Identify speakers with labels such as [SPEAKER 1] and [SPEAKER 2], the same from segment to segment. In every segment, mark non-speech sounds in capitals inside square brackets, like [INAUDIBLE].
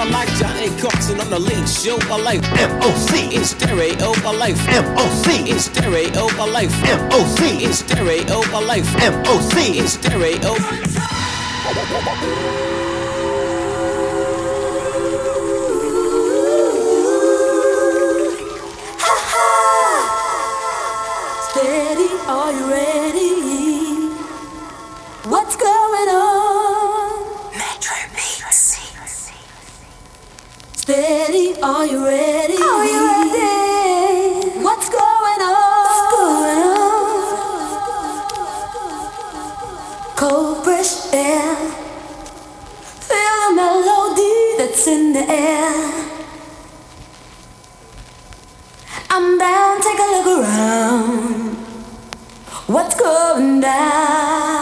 [SPEAKER 1] I like Johnny Carson on the link show. my life.
[SPEAKER 2] MOC
[SPEAKER 1] in stereo. Over life,
[SPEAKER 2] MOC
[SPEAKER 1] in stereo. Over life,
[SPEAKER 2] MOC
[SPEAKER 1] in stereo. Over life,
[SPEAKER 2] MOC
[SPEAKER 1] in stereo.
[SPEAKER 3] Steady, are you ready? Betty, are you ready? Are you ready? What's going on? What's going on? Cold fresh air. Feel the melody that's in the air. I'm down, take a look around. What's going down?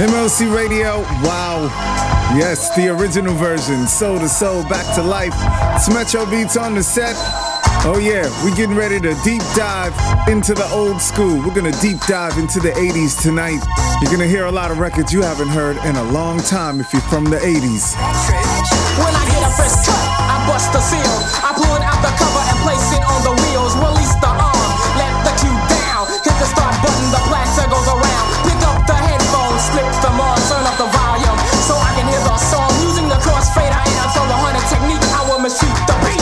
[SPEAKER 4] MOC Radio, wow. Yes, the original version, Soul II Soul, Back to Life. It's Metro Beats on the set. Oh yeah, we're getting ready to deep dive into the old school. We're gonna deep dive into the 80s tonight. You're gonna hear a lot of records you haven't heard in a long time if you're from the 80s.
[SPEAKER 5] When I get a first cut, I bust the seal. I pull it out the cover and place it on the wheels. triumph. So I can hear the song using the crossfader and I throw from the hunter technique. I will mistreat the beat.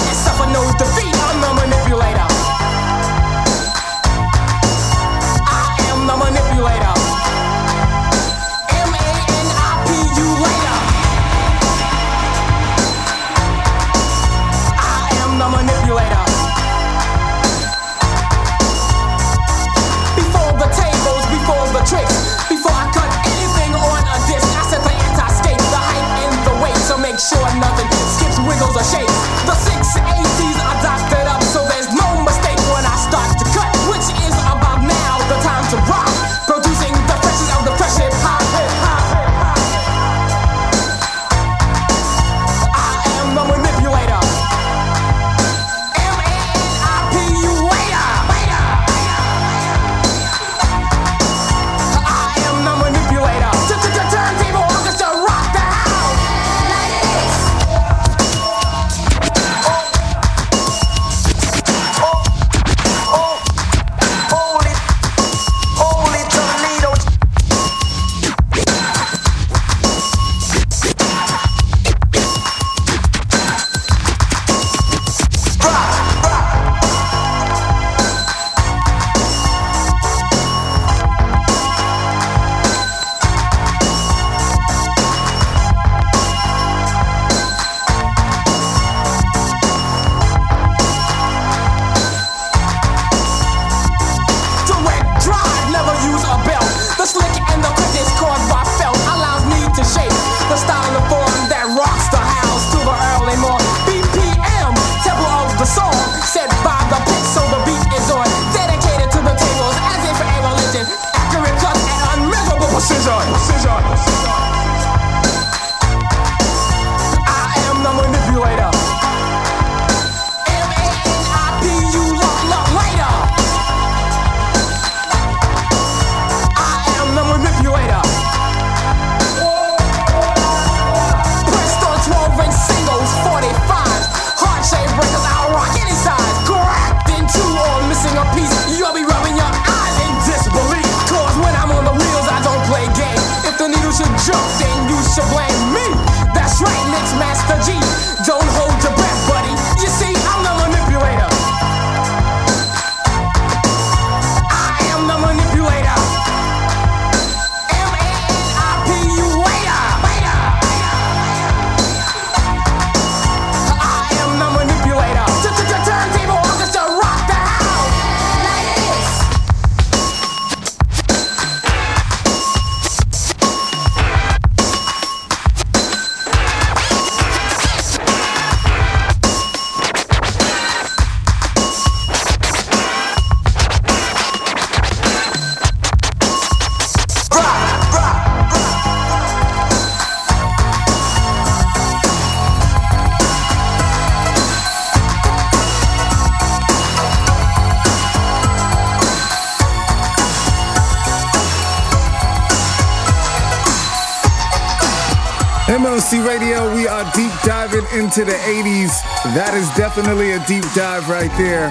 [SPEAKER 4] into the 80s. That is definitely a deep dive right there.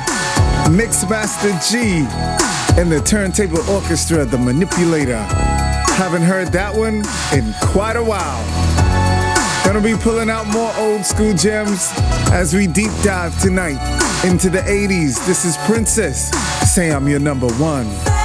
[SPEAKER 4] Mixmaster Gee and the Turntable Orchestra, The Manipulator. Haven't heard that one in quite a while. Gonna be pulling out more old school gems as we deep dive tonight into the 80s. This is Princess. Say I'm your number one.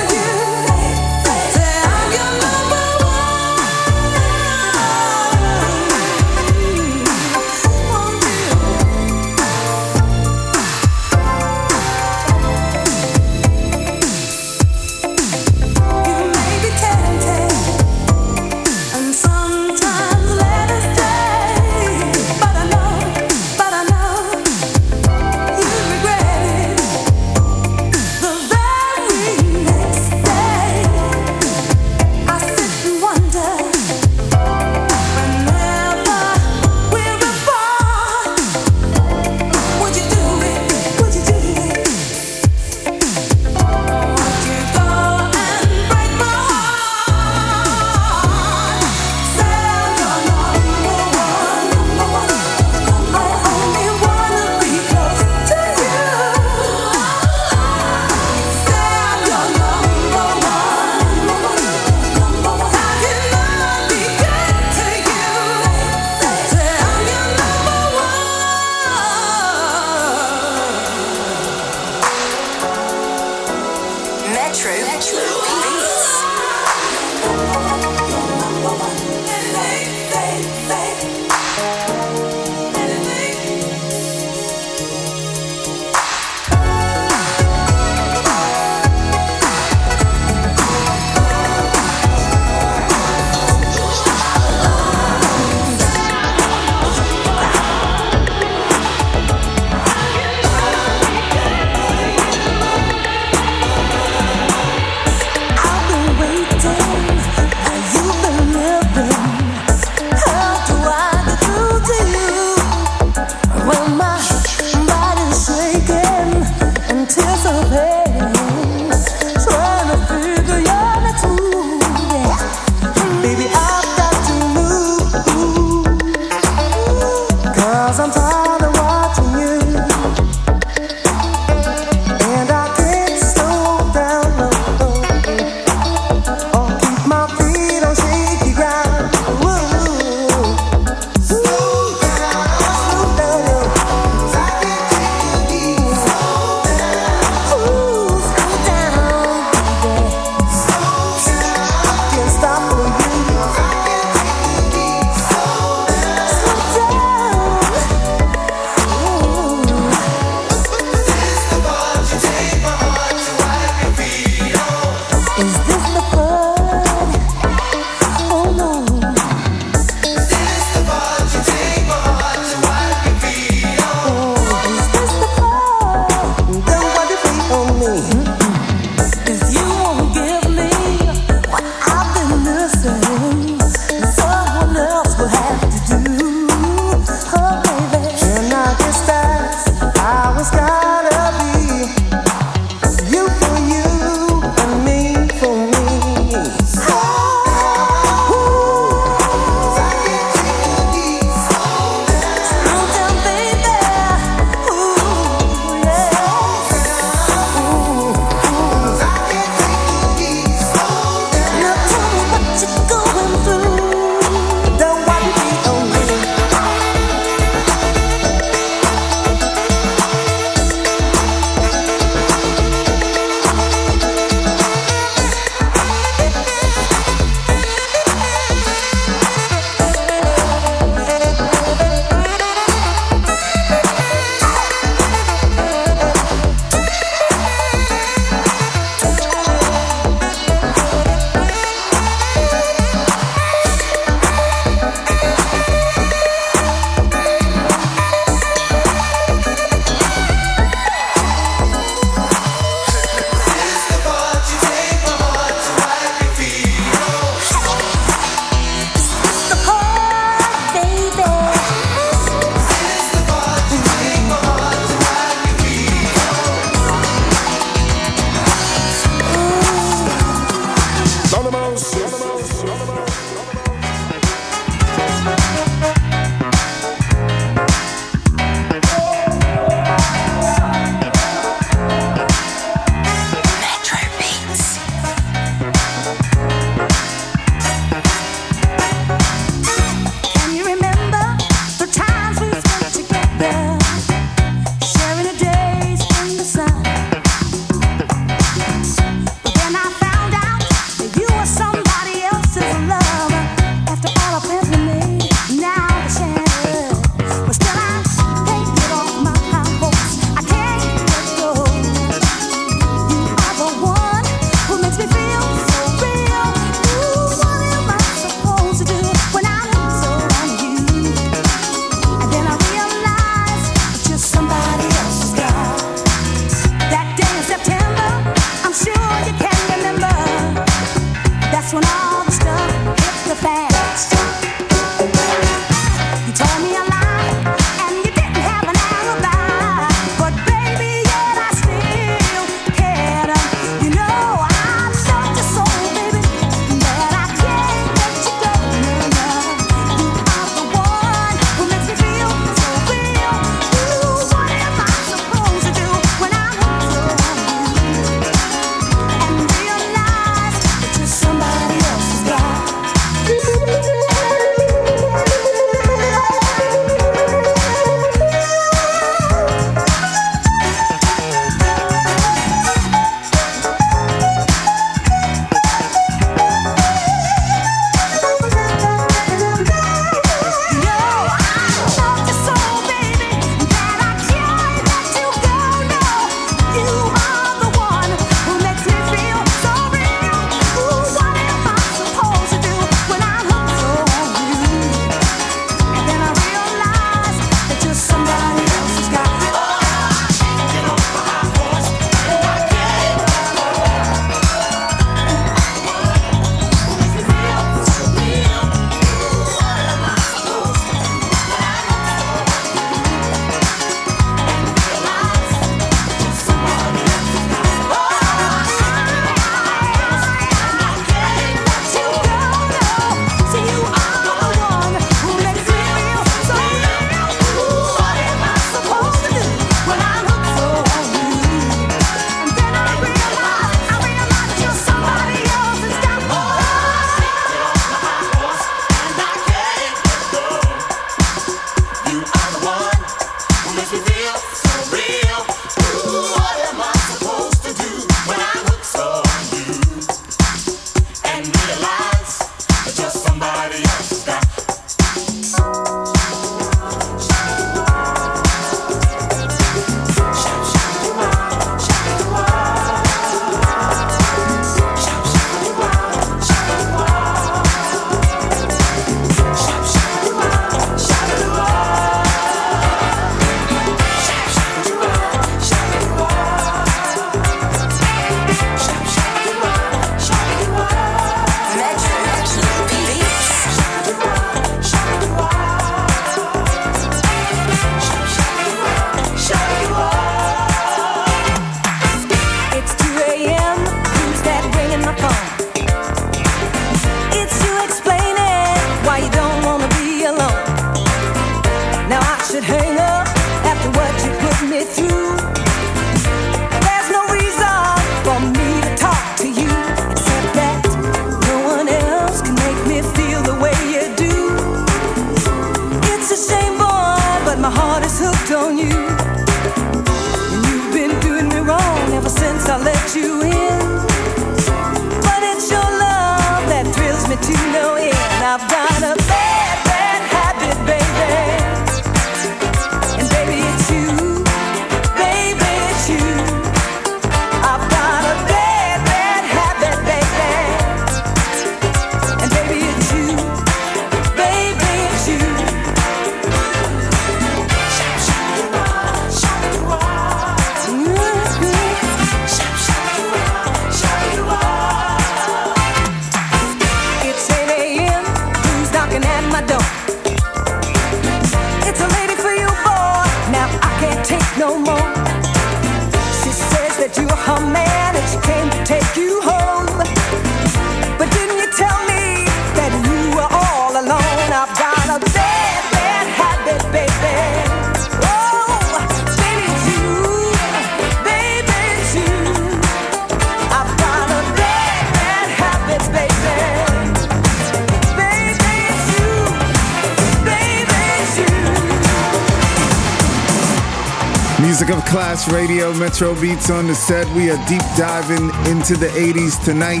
[SPEAKER 6] Metro Beats on the set. We are deep diving into the 80s tonight.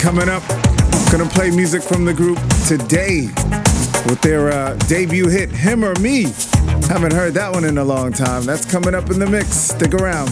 [SPEAKER 6] Coming up, gonna play music from the group today with their uh, debut hit, Him or Me. Haven't heard that one in a long time. That's coming up in the mix. Stick around.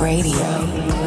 [SPEAKER 3] Radio.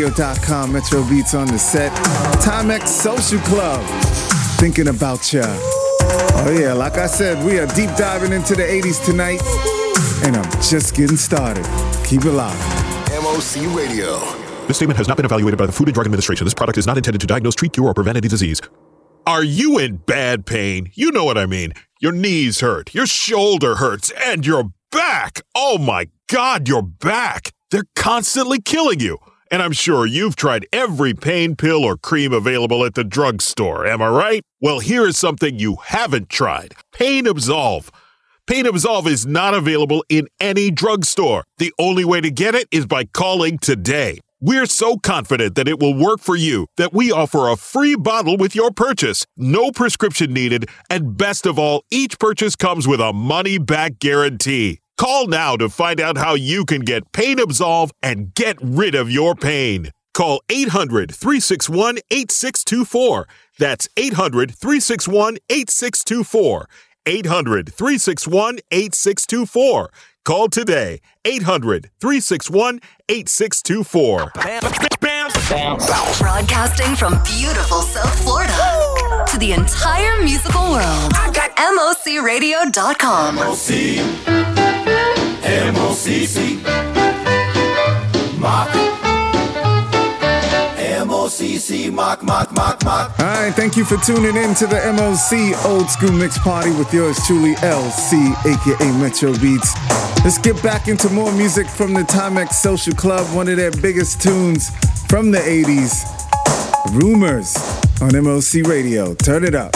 [SPEAKER 7] MOCRadio.com, Metro Beats on the set, Timex Social Club, thinking about ya. Oh yeah, like I said, we are deep diving into the 80s tonight, and I'm just getting started. Keep it locked.
[SPEAKER 8] MOC Radio.
[SPEAKER 9] This statement has not been evaluated by the Food and Drug Administration. This product is not intended to diagnose, treat, cure, or prevent any disease. Are you in bad pain? You know what I mean. Your knees hurt, your shoulder hurts, and your back. Oh my God, your back. They're constantly killing you. And I'm sure you've tried every pain pill or cream available at the drugstore, am I right? Well, here is something you haven't tried Pain Absolve. Pain Absolve is not available in any drugstore. The only way to get it is by calling today. We're so confident that it will work for you that we offer a free bottle with your purchase, no prescription needed, and best of all, each purchase comes with a money back guarantee. Call now to find out how you can get Pain Absolve and get rid of your pain. Call 800 361 8624. That's 800 361 8624. 800 361 8624. Call today 800 361 8624.
[SPEAKER 10] Broadcasting from beautiful South Florida to the entire musical world. MOCRadio.com.
[SPEAKER 11] M-O-C-C Mock M-O-C-C Mock, mock, mock, mock
[SPEAKER 7] All right, thank you for tuning in to the MOC Old School Mix Party with yours truly, LC, aka Metro Beats. Let's get back into more music from the Timex Social Club, one of their biggest tunes from the 80s. Rumors on MOC Radio. Turn it up.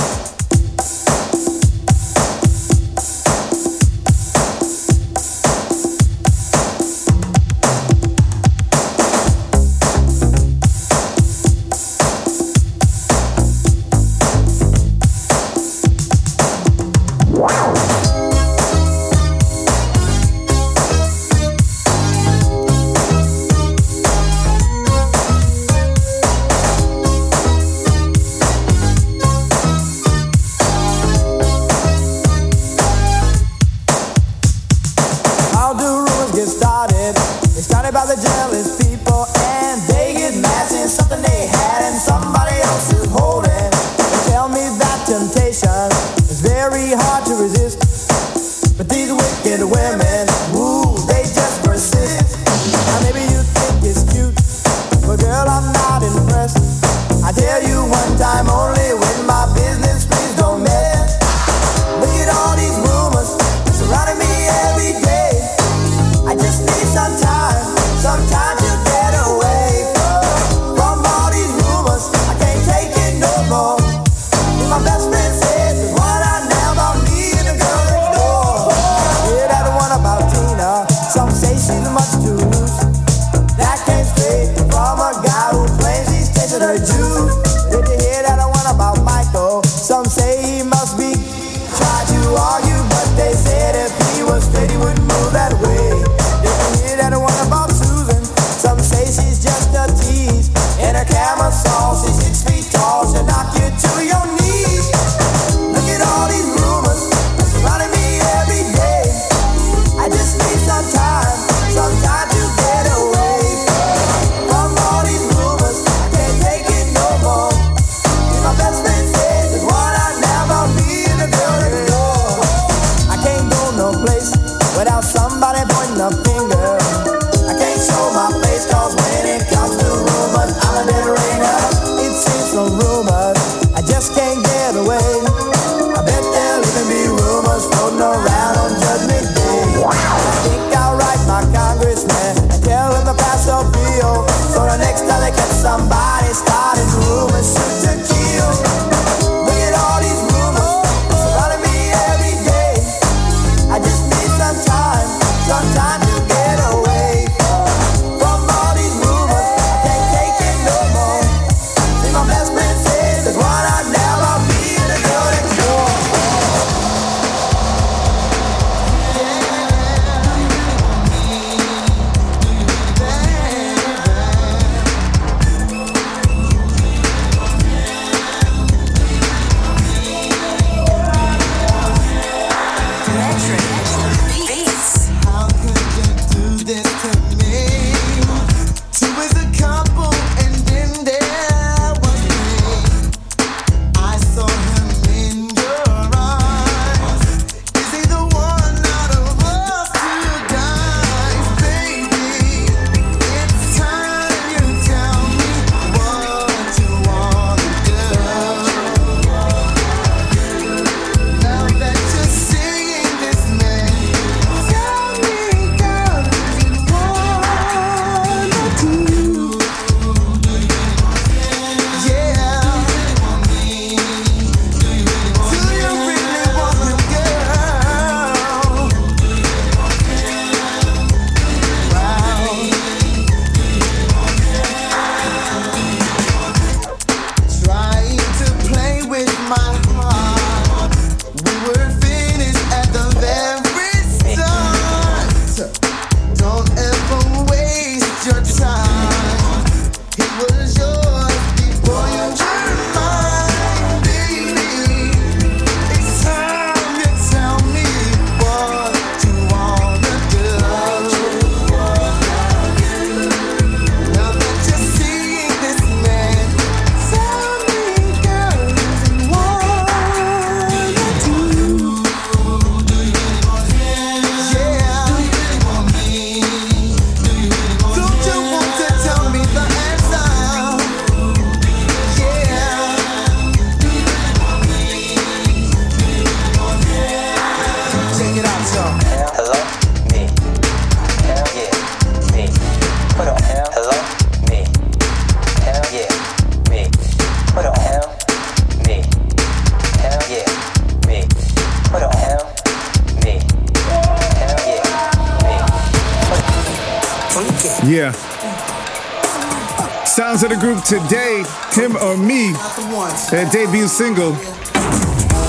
[SPEAKER 11] single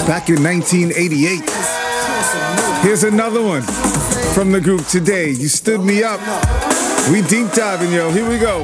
[SPEAKER 11] back in 1988. Here's another one from the group today. You stood me up. We deep diving, yo. Here we go.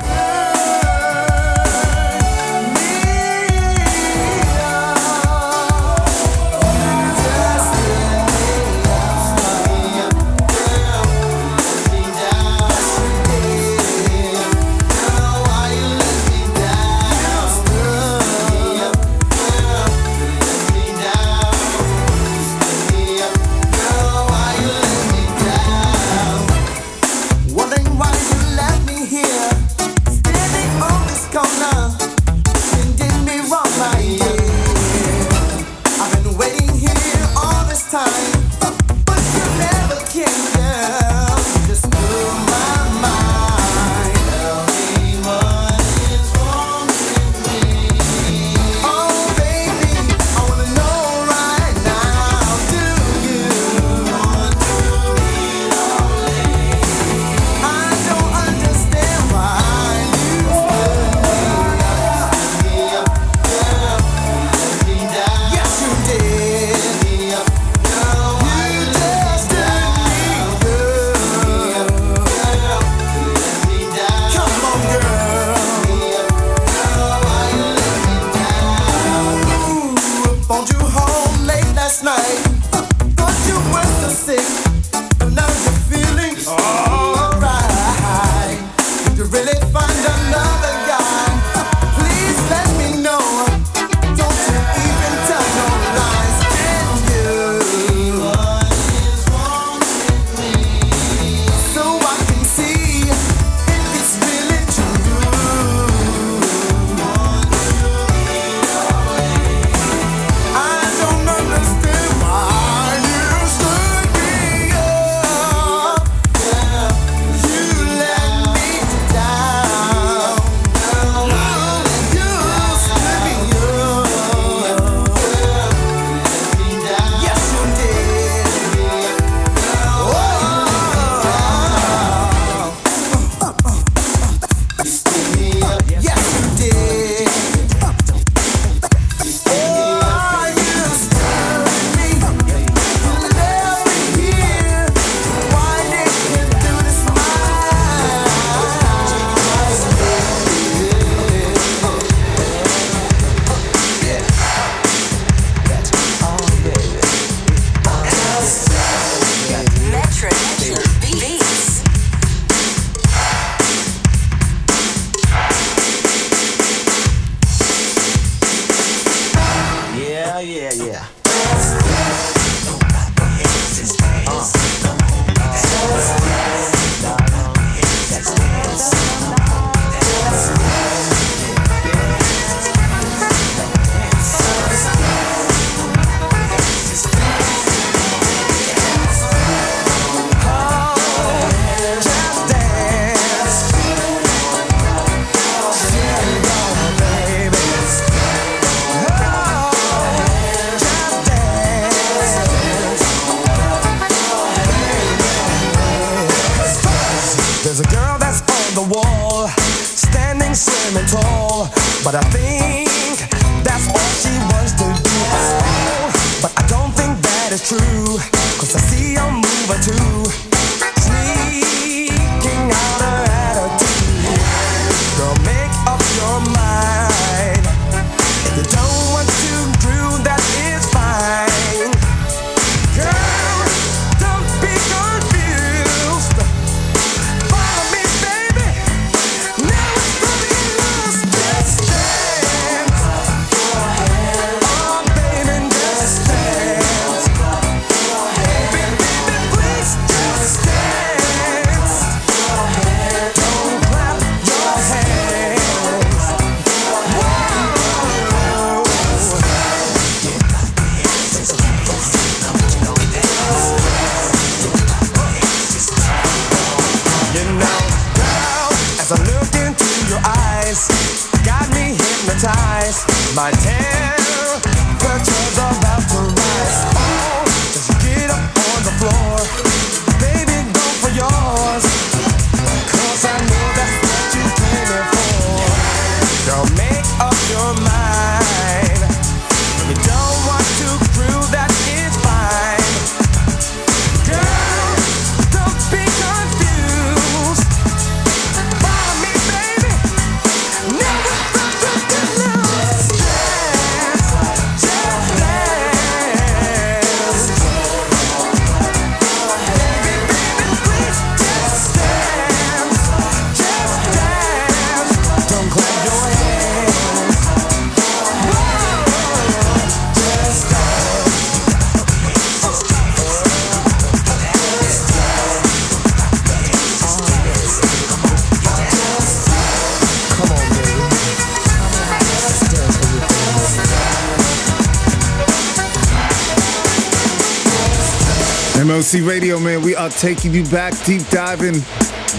[SPEAKER 4] MOC Radio, man, we are taking you back, deep diving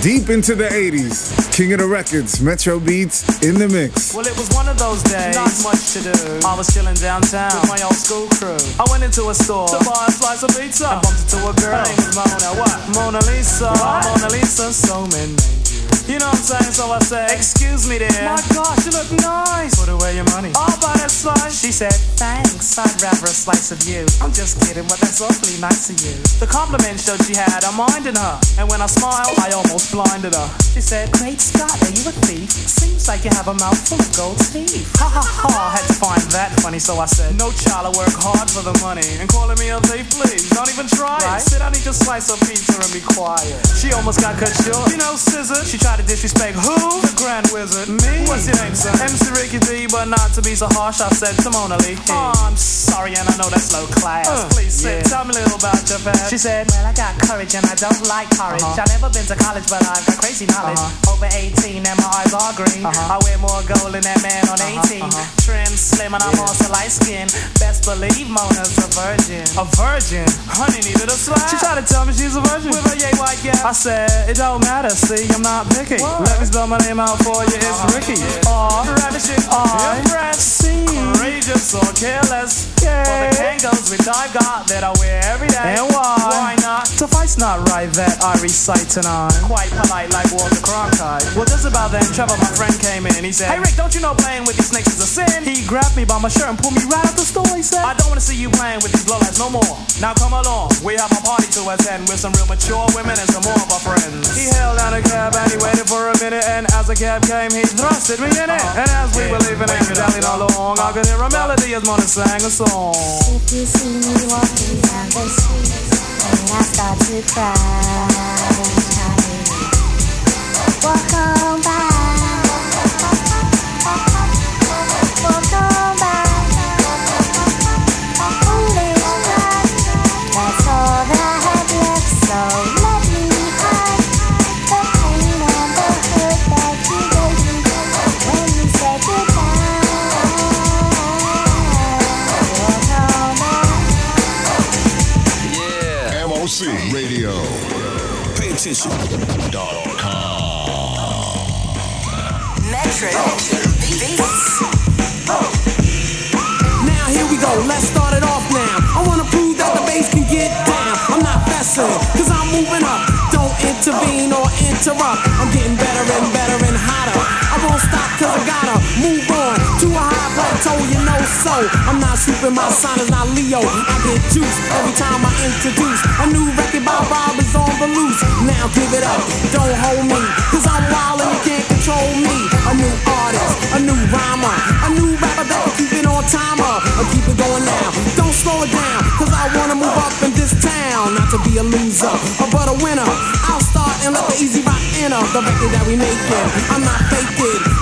[SPEAKER 4] deep into the 80s. King of the Records, Metro Beats in the mix.
[SPEAKER 2] Well, it was one of those days, not much to do. I was chilling downtown with my old school crew. I went into a store to buy a slice of pizza and bumped into a girl. Her name was Mona. What? Mona Lisa. What? Mona Lisa, so many. You know what I'm saying? So I said, Excuse me, dear. My gosh, you look nice. Put away your money. I'll buy that slice. She said, Thanks. I'd rather a slice of you. I'm just kidding, but that's awfully nice of you. The compliment showed she had a mind in her. And when I smiled, I almost blinded her. She said, Great Scott, are you a thief? Seems like you have a mouth full of gold teeth. Ha ha ha. I had to find that funny, so I said, No child, I work hard for the money. And calling me a thief, please. Don't even try right? it. Sit down, eat your slice of pizza and be quiet. She almost got cut short. You know, scissor. She tried to disrespect who? The Grand Wizard. Me? What's your name, son? MC Ricky D, but not to be so harsh, I said Simona Lee. Oh, I'm sorry, and I know that's low class. Uh, Please sit, yeah. tell me a little about your past. She said, Well, I got courage and I don't like courage. Uh-huh. I've never been to college, but I've got crazy knowledge. Uh-huh. Over 18 and my eyes are green. Uh-huh. I wear more gold than that man on uh-huh. 18. Uh-huh. Trim, slim, and I'm yeah. also light skin. Best believe Mona's a virgin. A virgin? Honey needed a slap. She tried to tell me she's a virgin with a yay white gap. I said, It don't matter, see, I'm not picky. What? Let me spell my name out for you. It's. Ricky. R. Ravishing. R. Impressive. Courageous or careless. Yeah. For the Kangols which I've got that I wear every day. And why? Why not? Suffice not right that I recite tonight. Quite polite like Walter Cronkite. Well, just about then, Trevor, my friend, came in. He said, Hey Rick, don't you know playing with these snakes is a sin? He grabbed me by my shirt and pulled me right out the store. He said, I don't want to see you playing with these lowlights no more. Now come along. We have a party to attend with some real mature women and some more of our friends. He held down a cab and he waited for a minute and as the cab came, he thrusted me in it. Uh-huh. And as we yeah. were leaving and dallying along, I could hear a melody as Mona sang a song.
[SPEAKER 3] If you see me walking down the street, and I start to cry, walk on by.
[SPEAKER 8] Attention.
[SPEAKER 10] Metro Beats.
[SPEAKER 5] Now here we go, let's start it off now. I wanna prove that the bass can get down. I'm not fessing, cause I'm moving up. Don't intervene or interrupt. I'm getting better and better and hotter. I won't stop cause I gotta plateau, you know so. I'm not swooping, my sign is not Leo. I get juice every time I introduce a new record by Bob is on the loose. Now give it up, don't hold me, cause I'm wild and you can't control me. A new artist, a new rhymer, a new rapper that can keep it on timer. I keep it going now, don't slow it down, cause I wanna move up in this town. Not to be a loser, but a winner. I'll start and let the easy rock enter the record that we making. I'm not faking,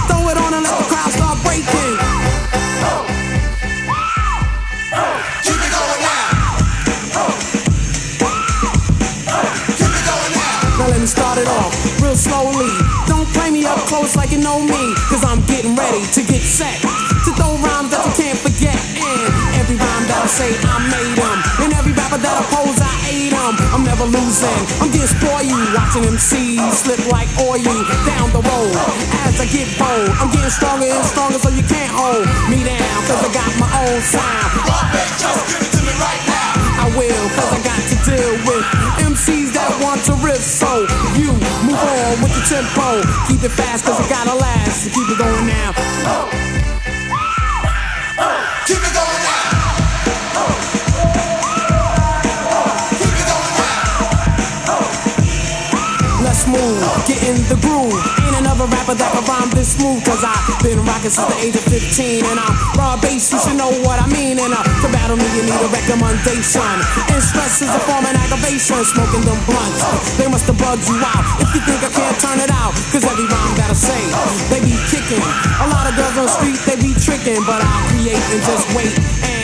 [SPEAKER 5] up like you know me, cause I'm getting ready to get set. To throw rhymes that you can't forget. And every rhyme that I say, I made them. And every rapper that I pose, I ate them. I'm never losing, I'm getting you, Watching MCs slip like oil down the road. As I get bold, I'm getting stronger and stronger so you can't hold me down, cause I got my own sound.
[SPEAKER 12] just give it to me right now.
[SPEAKER 5] I will, cause I got to deal with MCs that want to riff. So on with the tempo. Keep it fast, cause it gotta last. So keep it going now.
[SPEAKER 12] Keep it going now.
[SPEAKER 5] Get in the groove. Ain't another rapper that can rhyme this smooth Cause I've been rocking since the age of 15 And I'm raw bass, you should know what I mean And uh, to battle me you need a recommendation. And stress is a form of aggravation Smoking them blunts, they must have bugged you out If you think I can't turn it out Cause every rhyme that I say, they be kicking. A lot of girls on the street, they be tricking But I create and just wait And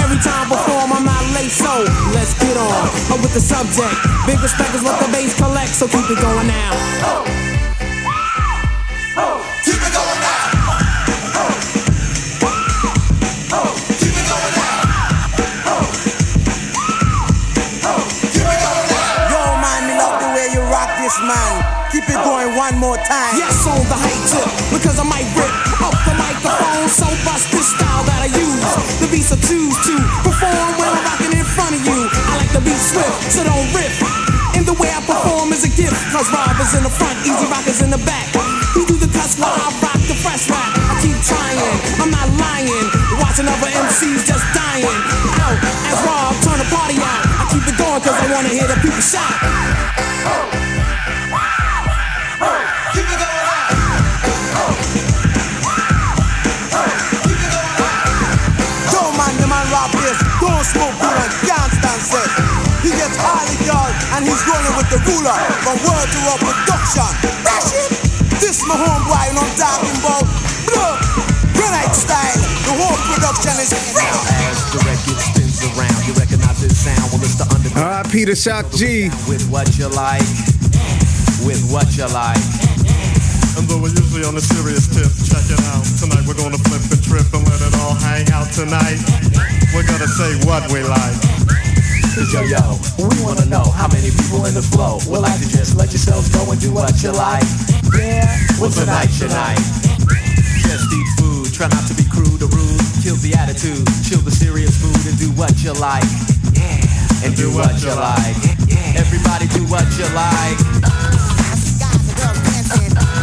[SPEAKER 5] Every time before, I'm not late, so let's get on. I'm with the subject. Big respect is what the bass collects, so keep it going now.
[SPEAKER 12] Keep it going now. Man.
[SPEAKER 13] Keep it going one more time.
[SPEAKER 5] Yes, on the high tip, because I might rip up the microphone. So bust this style that I use. So don't rip. And the way I perform is a gift, cause robbers in the front, easy rockers in the back. We do the cuts while I rock the fresh rap. I keep trying, I'm not lying. Watching other MCs just dying. Out as Rob, turn the party out. I keep it going cause I wanna hear the people shout.
[SPEAKER 13] Smoke cool and can't stand. He gets highly done and he's rolling with the ruler from word to world production. That's. This my homeboy and I'm talking about blood, granite style. The whole production is real.
[SPEAKER 14] As the record spins around, you recognize this sound. Well, it's the underground.
[SPEAKER 4] Alright, Peter Shock G.
[SPEAKER 14] With what you like, with what you like.
[SPEAKER 15] And though we're usually on a serious tip, check it out. Tonight we're gonna flip and trip and let it all hang out tonight. We're gonna say what we like.
[SPEAKER 14] Cause yo yo, we wanna know how many people in the flow would like to just let yourselves go and do what you like. Yeah, well tonight's your tonight? Just eat food, try not to be crude or rude. Kill the attitude, chill the serious mood and do what you like. Yeah, and do what you like. Everybody do what you like.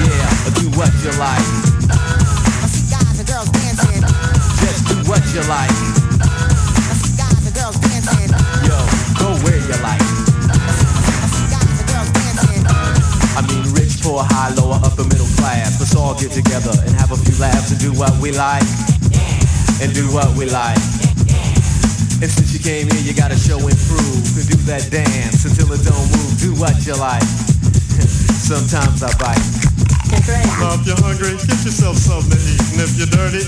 [SPEAKER 14] Yeah, do what you like. Just do what you like. Go where you like. I mean, rich, poor, high, lower, upper, middle class. Let's all get together and have a few laughs and do what we like. And do what we like. And since you came here, you gotta show and prove and do that dance until it don't move. Do what you like. [LAUGHS] Sometimes I bite.
[SPEAKER 15] Now if you're hungry, get yourself something to eat. And if you're dirty,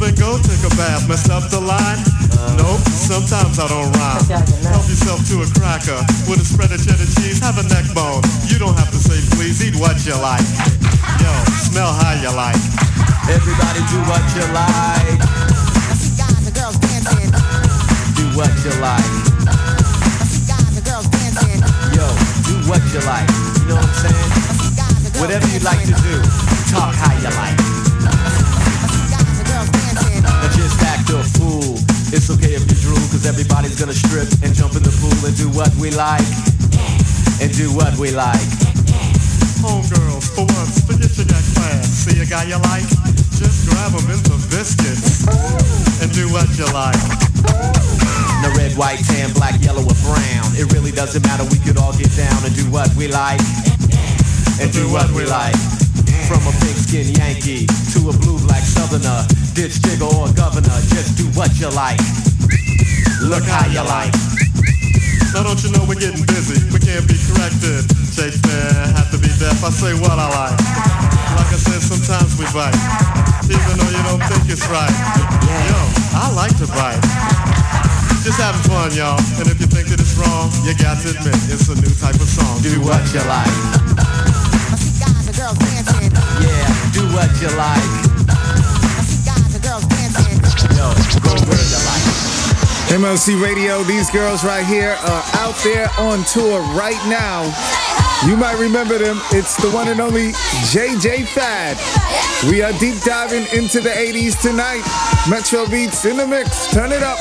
[SPEAKER 15] then go take a bath. Mess up the line? Nope, sometimes I don't rhyme. Help yourself to a cracker with a spread of cheddar cheese. Have a neck bone. You don't have to say please. Eat what you like. Yo, smell how you like.
[SPEAKER 14] Everybody do what you like. Do what you like. Yo, do what you like. You know what I'm saying? Whatever you like to do, talk how you like. Now just act a fool. It's okay if you drool, cause everybody's gonna strip and jump in the pool and do what we like. And do what we like.
[SPEAKER 15] Homegirls, for once, forget you got class. See a guy you like? Just grab him into biscuits and do what you like.
[SPEAKER 14] No red, white, tan, black, yellow, or brown. It really doesn't matter, we could all get down and do what we like. And do what we like. From a pink skin Yankee to a blue black southerner, ditch digger or governor, just do what you like. Look how you like.
[SPEAKER 15] Now don't you know we're getting busy? We can't be corrected. Shakespeare have to be deaf. I say what I like. Like I said, sometimes we bite, even though you don't think it's right. Yo, I like to bite. Just having fun, y'all. And if you think that it's wrong, you got to admit it's a new type of song.
[SPEAKER 14] Do what you like. What you like.
[SPEAKER 4] MOC Radio, these girls right here are out there on tour right now. You might remember them. It's the one and only JJ Fad. We are deep diving into the 80s tonight. Metro Beats in the mix. Turn it up.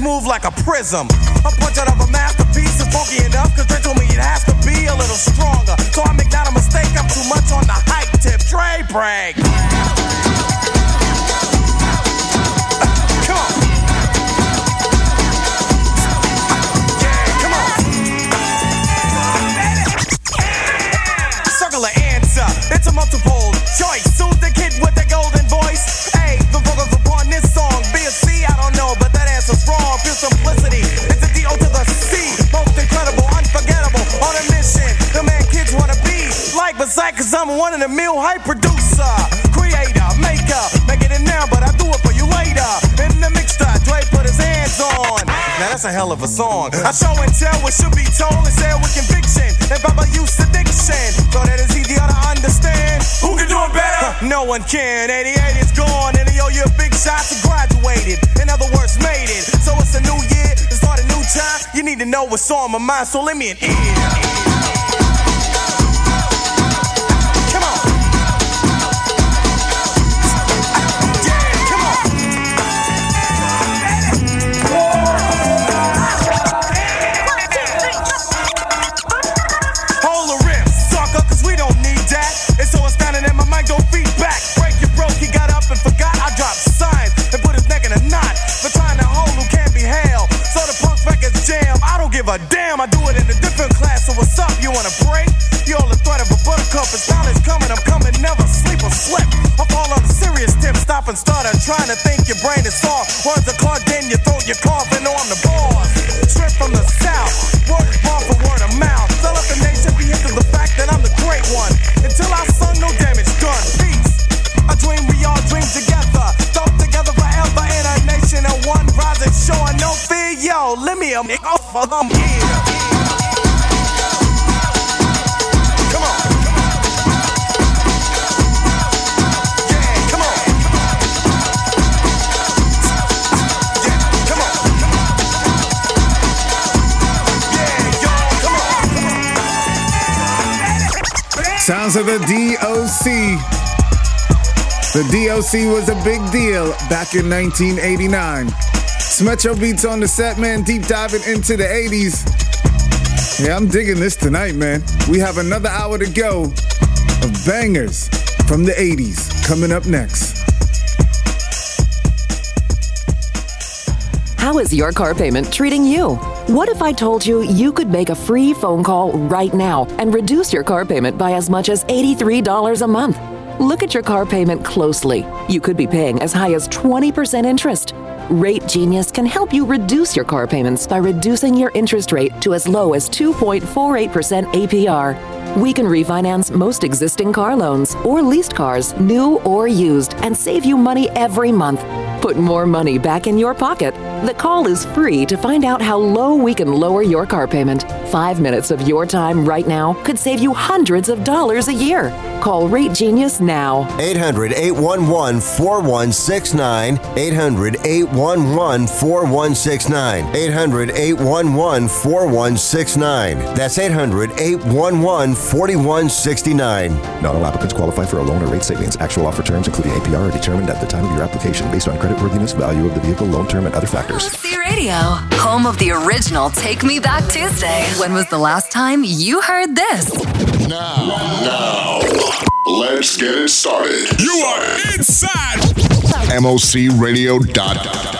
[SPEAKER 16] Smooth like a prism. I'm punching up a masterpiece. It's funky enough. Cause they told me it has to be a little stronger. So I make not a mistake. I'm too much on the hype tip. Dre of answer. It's a multiple choice. Soon the kid with but simplicity. It's a to the C. Most incredible, unforgettable. On a mission, the man kids wanna be. Like Beside, cause I'm one in a mill hype producer. Now that's a hell of a song. I show and tell what should be told and say with conviction. If I'm a use addiction, so that it's easier to understand. Who can do it better? No one can. 88 is gone, and they owe you a big shot to graduated. In other words, made it. So it's a new year, to start a new time. You need to know what's on my mind, so let me ear. A damn, I do it in a different class. So what's up? You wanna break? You all the threat of a buttercup. It's time coming, I'm coming, never sleep or slip. I fall on a serious tip, stop and stutter. Trying to think your brain is soft. Words are clogged in your throat, you're coughing. Know I'm the boss. Straight from the south. Word fear. Let me a off of them come on.
[SPEAKER 4] Sounds of the DOC. The DOC was a big deal back in 1989. Smetro Beats on the set, man, deep diving into the 80s. Yeah, I'm digging this tonight, man. We have another hour to go of bangers from the 80s coming up next.
[SPEAKER 17] How is your car payment treating you? What if I told you you could make a free phone call right now and reduce your car payment by as much as $83 a month? Look at your car payment closely. You could be paying as high as 20% interest. Rate Genius can help you reduce your car payments by reducing your interest rate to as low as 2.48% APR. We can refinance most existing car loans or leased cars, new or used, and save you money every month. Put more money back in your pocket. The call is free to find out how low we can lower your car payment. Five minutes of your time right now could save you hundreds of dollars a year. Call Rate Genius now.
[SPEAKER 18] 800 811 4169. 800 811 4169. 800 811 4169. That's 800 811 4169.
[SPEAKER 19] Not all applicants qualify for a loan or rate savings. Actual offer terms, including APR, are determined at the time of your application based on creditworthiness, value of the vehicle, loan term, and other factors.
[SPEAKER 10] C Radio, home of the original Take Me Back Tuesday. When was the last time you heard this?
[SPEAKER 8] Now, now, let's get it started. You are inside MOCRadio.com.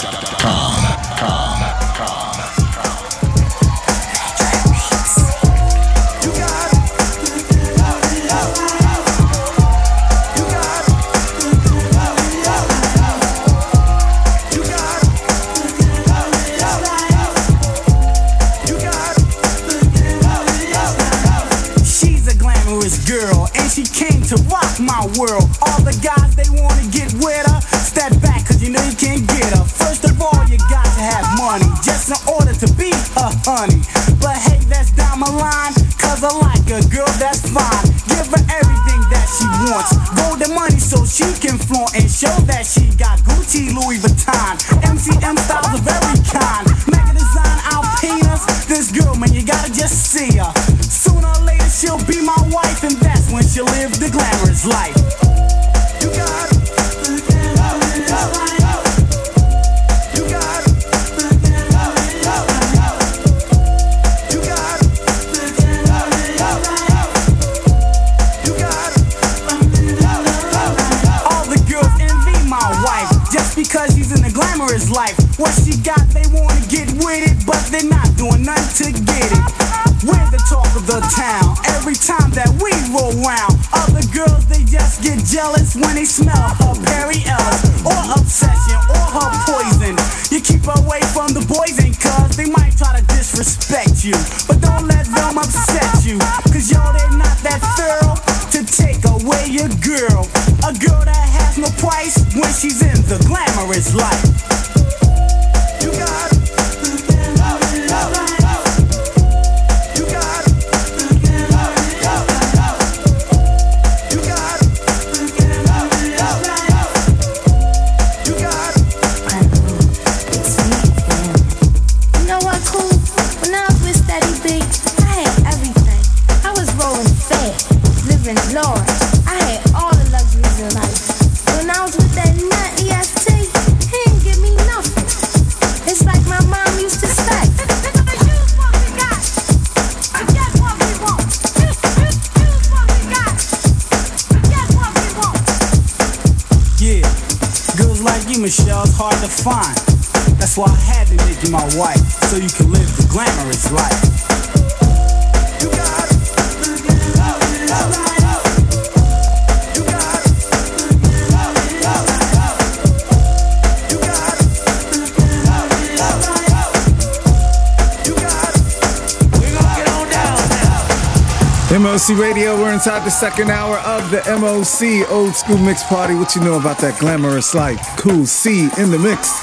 [SPEAKER 4] inside the second hour of the MOC Old School Mix Party. What you know about that glamorous life? Cool C in the mix.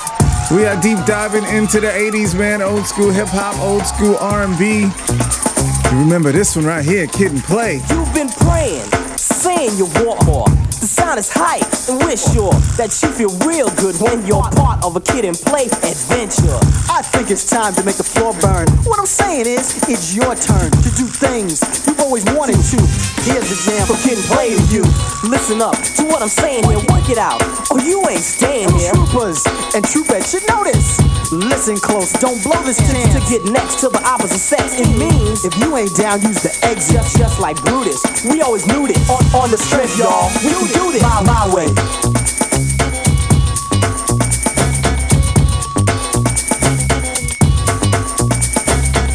[SPEAKER 4] We are deep diving into the 80s, man. Old school hip hop, old school R&B. You remember this one right here, Kid and Play.
[SPEAKER 7] You've been praying, saying you want more. The sound is hype, and we're sure that you feel real good when you're part of a kid and play adventure. I think it's time to make the floor burn. What I'm saying is, it's your turn to do things you've always wanted to. Here's the jam for kid and play to you. Listen up to what I'm saying here, work it out, or you ain't staying here. Troopers and troopettes should know this. Listen close, don't blow this chance to get next to the opposite sex. It means if you ain't down, use the exit, just like Brutus. We always knew this. On, on the strip, y'all, we can do this my, my way.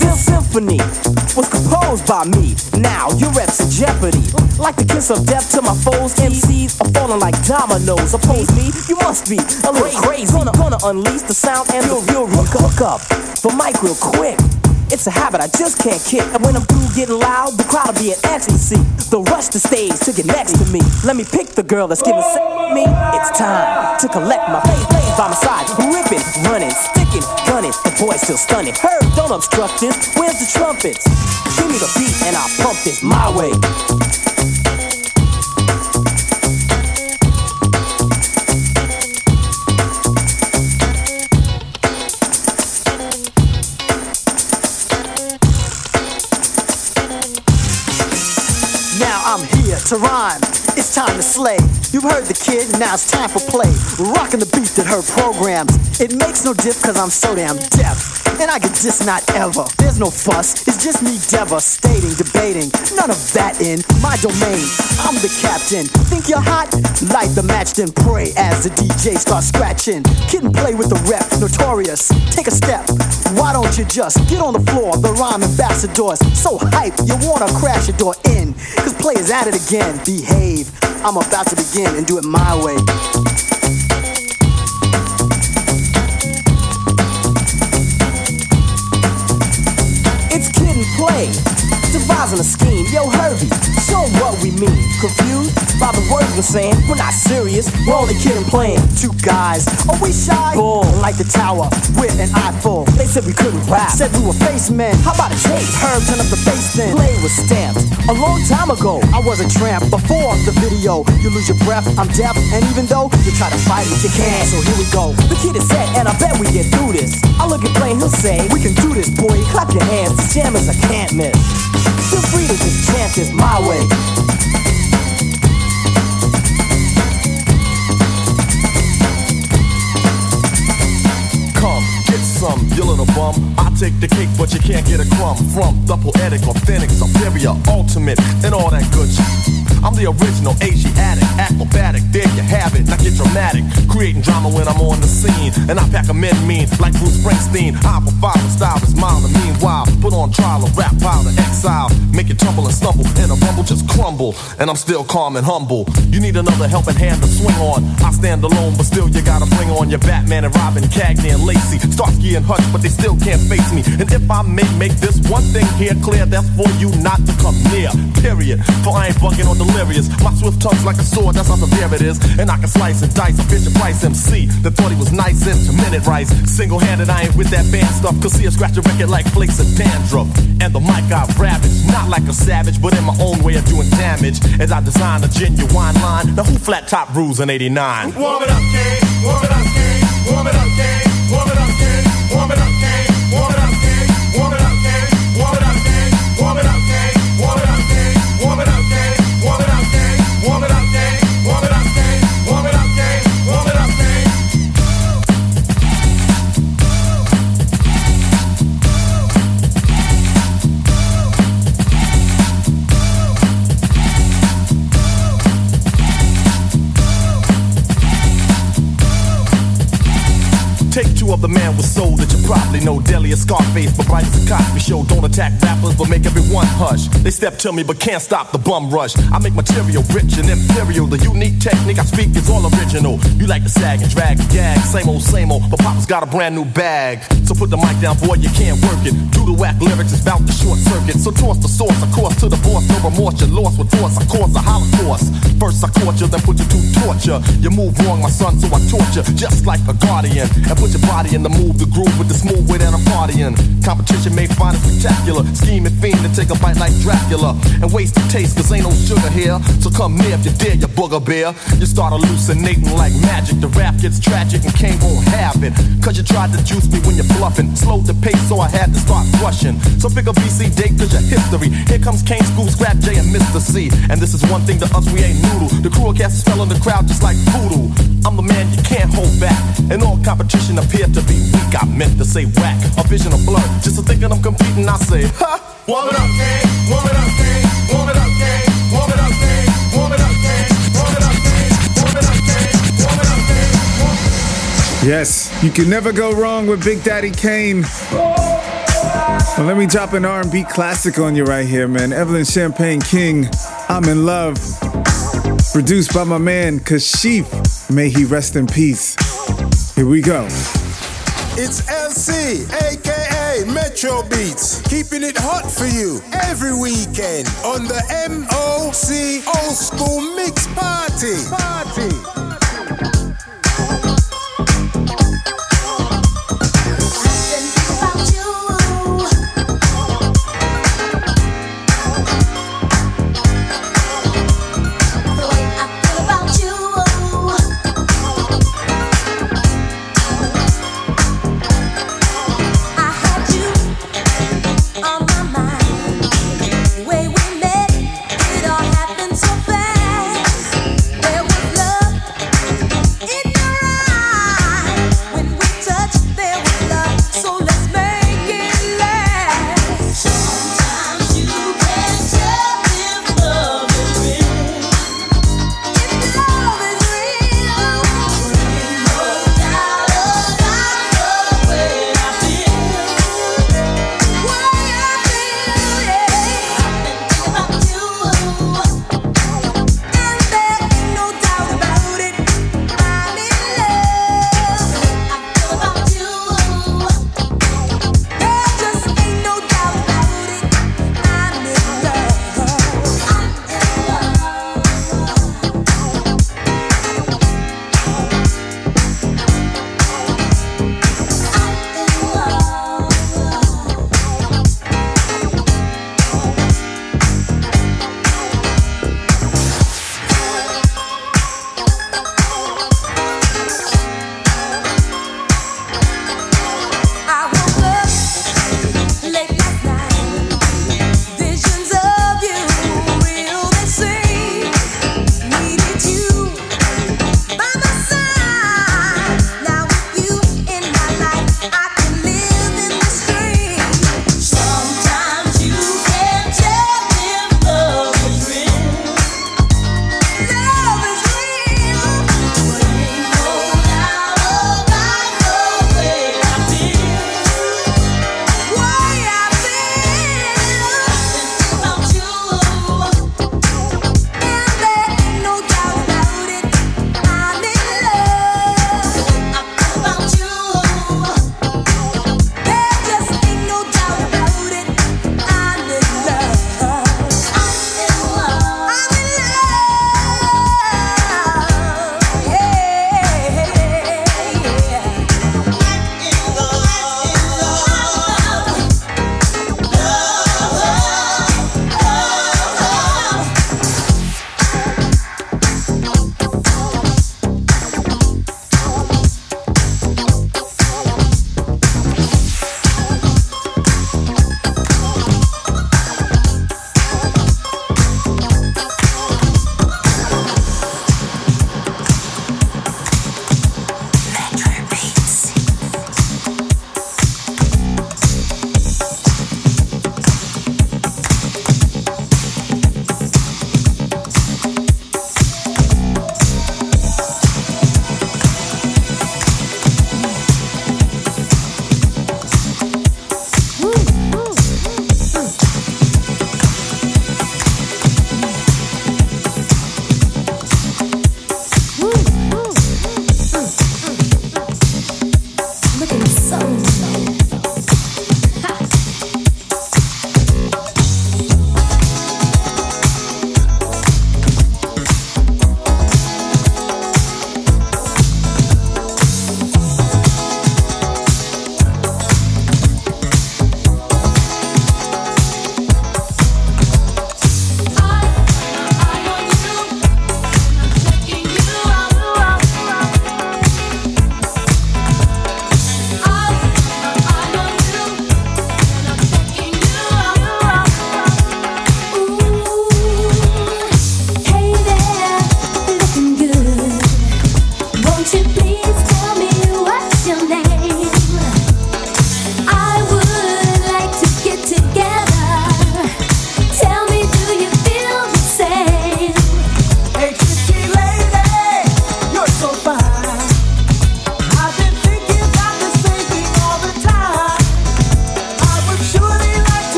[SPEAKER 7] This symphony was composed by me. Now your reps in jeopardy. Like the kiss of death to my foes, MCs are falling like dominoes. Oppose me, you must be a little crazy. Gonna, gonna unleash the sound and the fury. Hook, hook up for Mike real quick. It's a habit I just can't kick. And when I'm through getting loud, the crowd will be in ecstasy. They'll rush the stage to get next to me. Let me pick the girl that's giving me. It's time to collect my faith by my side. Ripping, running, boy's still stunning. Heard, don't obstruct this. Where's the trumpets? Give me the beat and I'll pump this my way. Now I'm here to rhyme. It's time to slay. You've heard the kid, now it's time for play. Rocking the beat that her programs. It makes no diff cause I'm so damn deaf. And I get this not ever. There's no fuss, it's just me devastating, debating. None of that in my domain. I'm the captain. Think you're hot? Light the match, then pray as the DJ starts scratching. Kid and play with the rep, notorious. Take a step. Why don't you just get on the floor? The rhyme ambassadors so hype you wanna crash your door in. Cause players at it again. Behave. I'm about to begin and do it my way. Devising a scheme. Yo, Hurby, show what we mean. Confused by the word
[SPEAKER 20] was saying, we're not serious, we're only kidding playing. Two guys, are we shy? Bull, like the tower, with an eye full. They said we couldn't rap, said we were face men. How about a tape? Herb, turn up the face then. Play was stamped. A long time ago, I was a tramp. Before the video, you lose your breath, I'm deaf, and even though you try to fight it, you can't. So here we go. The kid is set, and I bet we get through this. I look at Blaine, he'll say, we can do this, boy. Clap your hands, this jam is a can't miss. Free to just chant this my way.
[SPEAKER 21] Some, you little bum. I take the cake, but you can't get a crumb from the poetic, authentic, superior, ultimate, and all that good shit. I'm the original Asiatic, acrobatic. There you have it. Now get dramatic, creating drama when I'm on the scene, and I pack a men mean like Bruce Springsteen. I provide a style that's mild and meanwhile put on trial a rap pile to exile, make it tumble and stumble, and a rumble just crumble. And I'm still calm and humble. You need another helping hand to swing on. I stand alone, but still you gotta bring on your Batman and Robin, Cagney and Lacey, Starsky and Hutch, but they still can't face me. And if I may make this one thing here clear, that's for you not to come near. Period. For I ain't bugging or delirious. My swift tongue's like a sword, that's how severe it is. And I can slice and dice a Fisher Price MC that thought he was nice into minute rice. Single handed, I ain't with that band stuff. Cause see, a scratch a record like flakes of dandruff. And the mic I ravage, not like a savage, but in my own way of doing damage. As I design a genuine line. Now who flat top rules in 89?
[SPEAKER 12] Warm it up, King. Warm it up, King. Warm it up, King. Warm it up, King. Warm it up,
[SPEAKER 21] or Scarface, but bright as a Cosby show. Don't attack rappers, but make everyone hush. They step to me, but can't stop the bum rush. I make material rich and imperial. The unique technique I speak is all original. You like to sag and drag and gag. Same old, same old, but Papa's got a brand new bag. So put the mic down, boy, you can't work it. Do the whack lyrics is bout to short circuit. So toss the source, of course, to the boss. No remorse, you're lost with force. I cause a holocaust. First I caught you, then put you to torture. You move wrong, my son, so I torture. Just like a guardian. And put your body in the move, the groove with the smooth I'm partying. Competition may find it spectacular. Scheming fiend to take a bite like Dracula. And waste the taste, cause ain't no sugar here. So come near if you dare, you booger bear. You start hallucinating like magic. The rap gets tragic and Kane won't have it. Cause you tried to juice me when you're bluffing. Slowed the pace, so I had to start rushing. So pick a BC date, cause your history. Here comes Kane, Scoob, Scrap J, and Mister Cee. And this is one thing to us, we ain't noodle. The crew cast cats fell in the crowd just like voodoo. I'm the man you can't hold back. And all competition appeared to be weak. I meant to say whack. A vision. Just to thinking I'm competing, I say, ha!
[SPEAKER 12] Warm it up, King. Warm it up, King. Warm it up, King. Warm it up, King. Warm it up, King. Warm it up, King. Warm it up, King. Warm it up, King.
[SPEAKER 4] Yes, you can never go wrong with Big Daddy Kane. Well, let me drop an R&B classic on you right here, man. Evelyn Champagne King, I'm in love. Produced by my man Kashif. May he rest in peace. Here we go.
[SPEAKER 22] It's LC, aka Metro Beats, keeping it hot for you every weekend on the MOC Old School Mix Party. Party.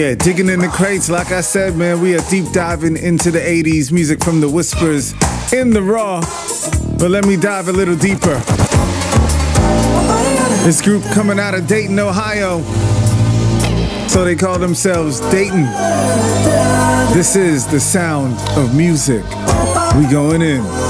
[SPEAKER 3] Yeah,
[SPEAKER 4] digging in the crates. Like I said, man, we are deep diving into the 80s music from the whispers in the raw. But let me dive a little deeper. This group coming out of Dayton, Ohio. So they call themselves Dayton. This is the sound of music. We going in.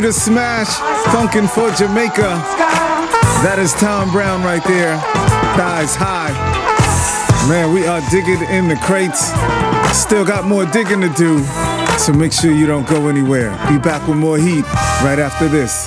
[SPEAKER 4] To Smash Funkin' for Jamaica. That is Tom Browne right there. Thighs high. Man, we are digging in the crates. Still got more digging to do. So make sure you don't go anywhere. Be back with more heat right after this.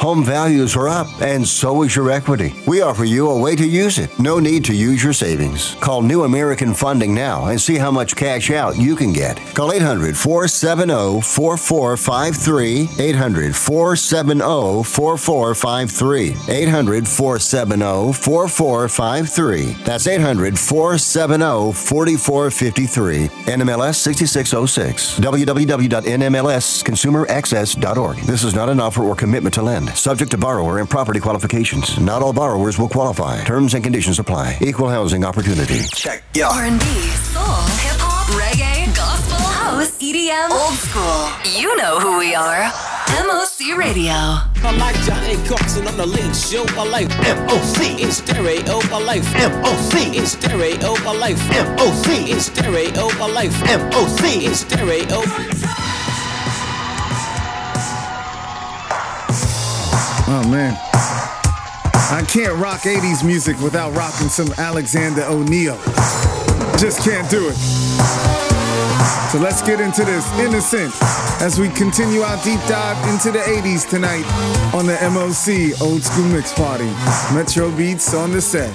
[SPEAKER 18] Home values are up and so is your equity. We offer you a way to use it. No need to use your savings. Call New American Funding now and see how much cash out you can get. Call 800 470 4453. 800 470 4453. 800 470 4453. That's 800 470 4453. NMLS 6606. www.nmlsconsumeraccess.org. This is not an offer or commitment to lend. Subject to borrower and property qualifications. Not all borrowers will qualify. Terms and conditions apply. Equal housing opportunity.
[SPEAKER 10] Check. R&B, soul, hip hop, reggae, gospel, house, EDM, old school. You know who we are. MOC Radio.
[SPEAKER 23] I like Johnny Carson on the link show. I like MOC in stereo. I like MOC in stereo. I like MOC in stereo. I like MOC in stereo.
[SPEAKER 4] Oh man. I can't rock 80s music without rocking some Alexander O'Neal. Just can't do it. So let's get into this innocent as we continue our deep dive into the 80s tonight on the MOC Old School Mix Party. Metro Beats on the set.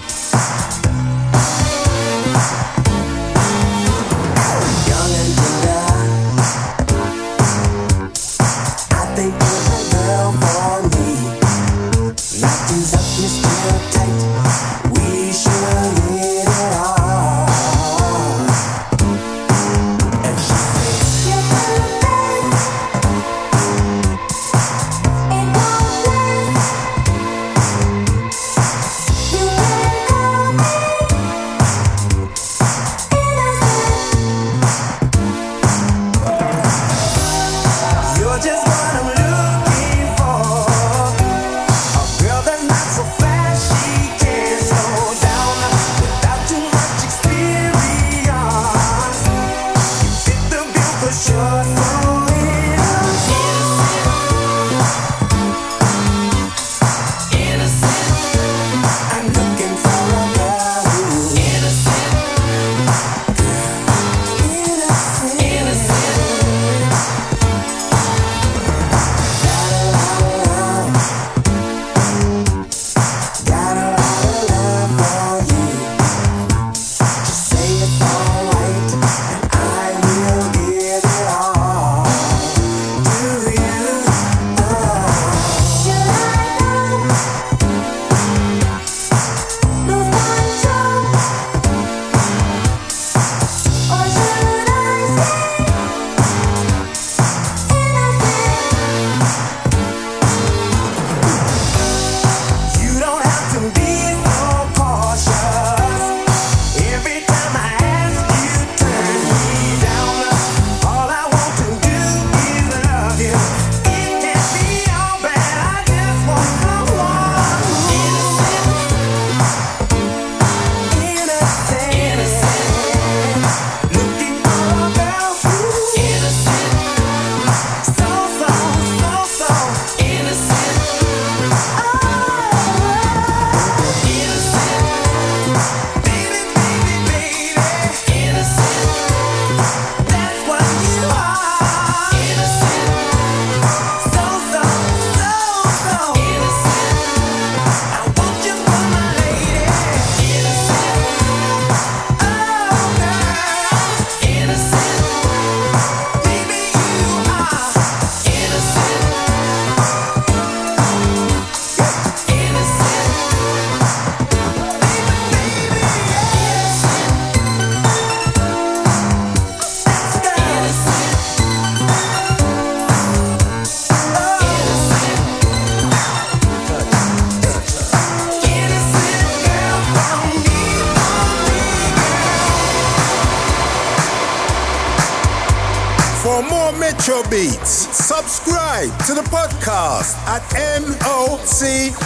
[SPEAKER 22] Metro Beats. Subscribe to the podcast at mocradio.com.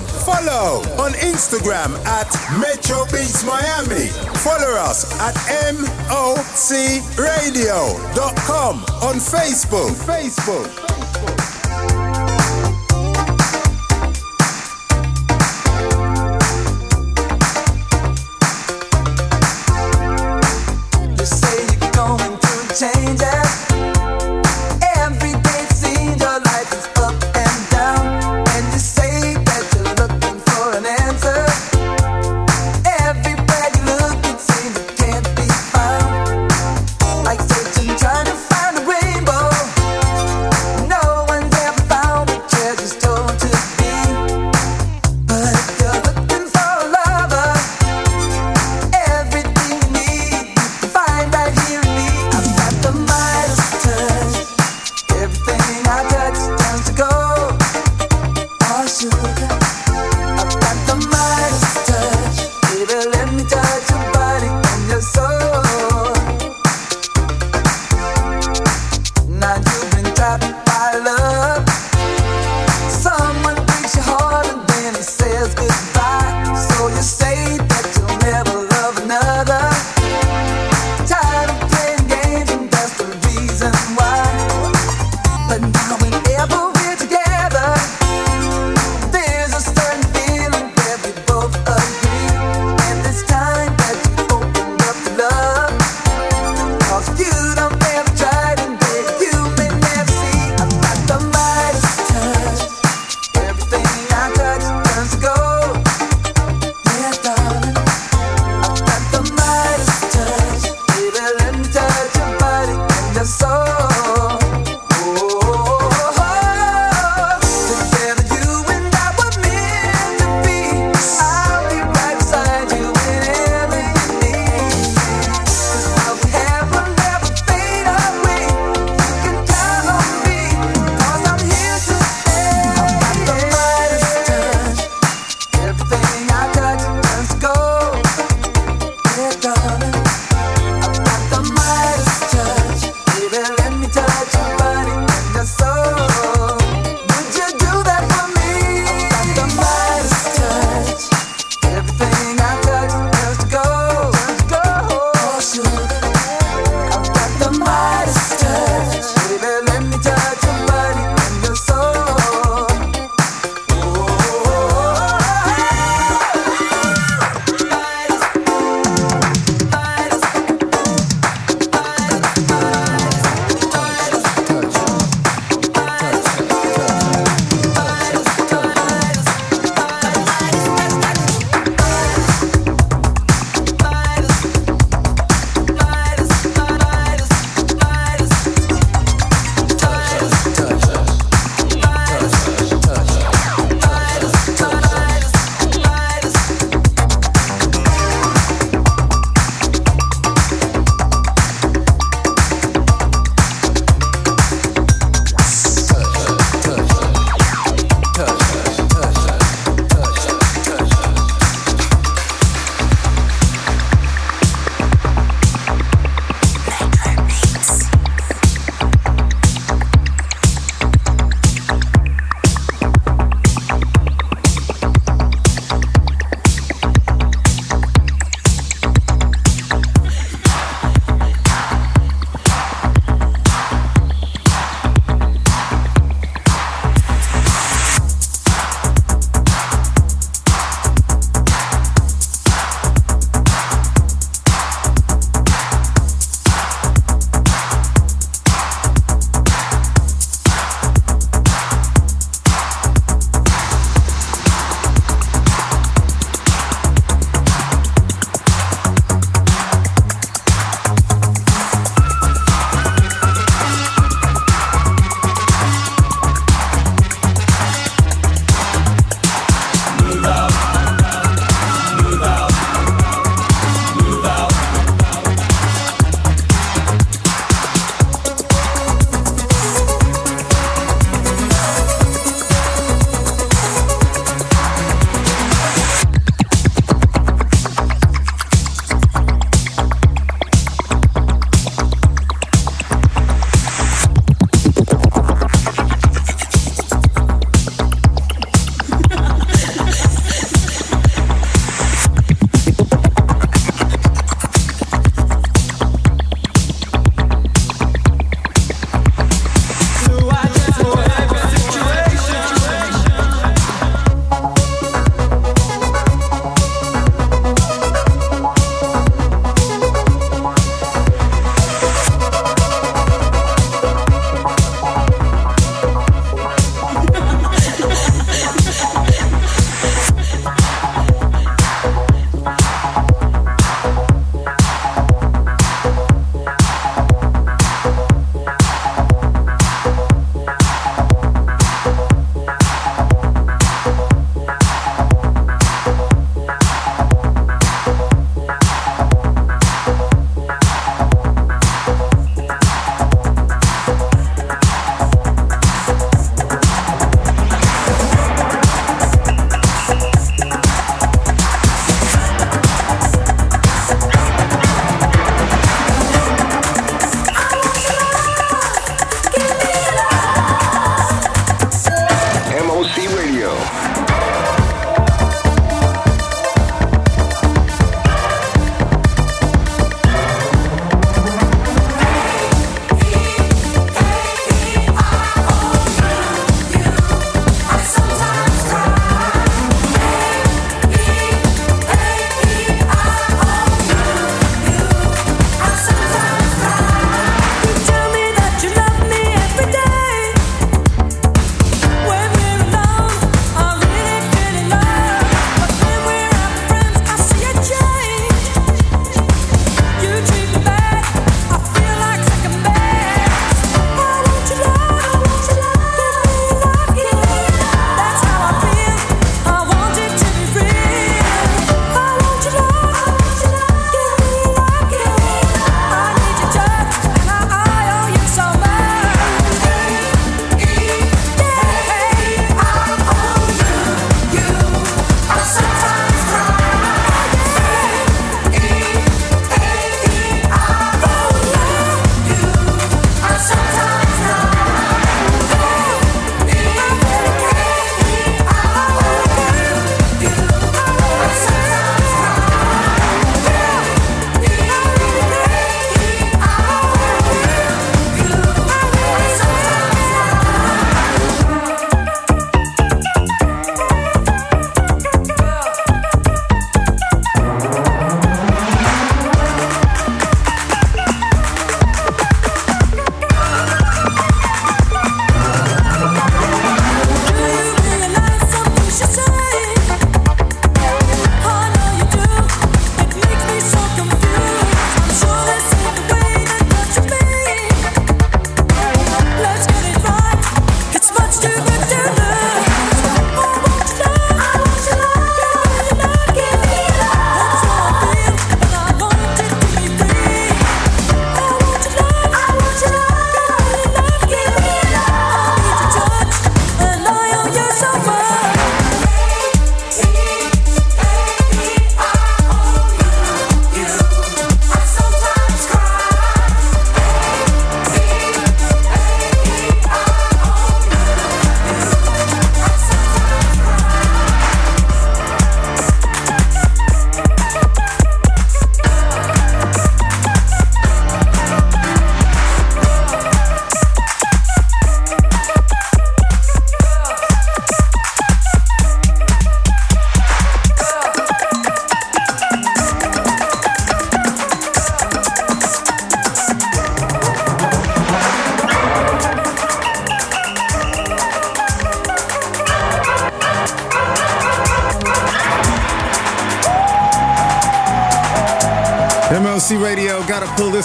[SPEAKER 22] Follow on Instagram at Metro Beats Miami. Follow us at mocradio.com on Facebook. Facebook.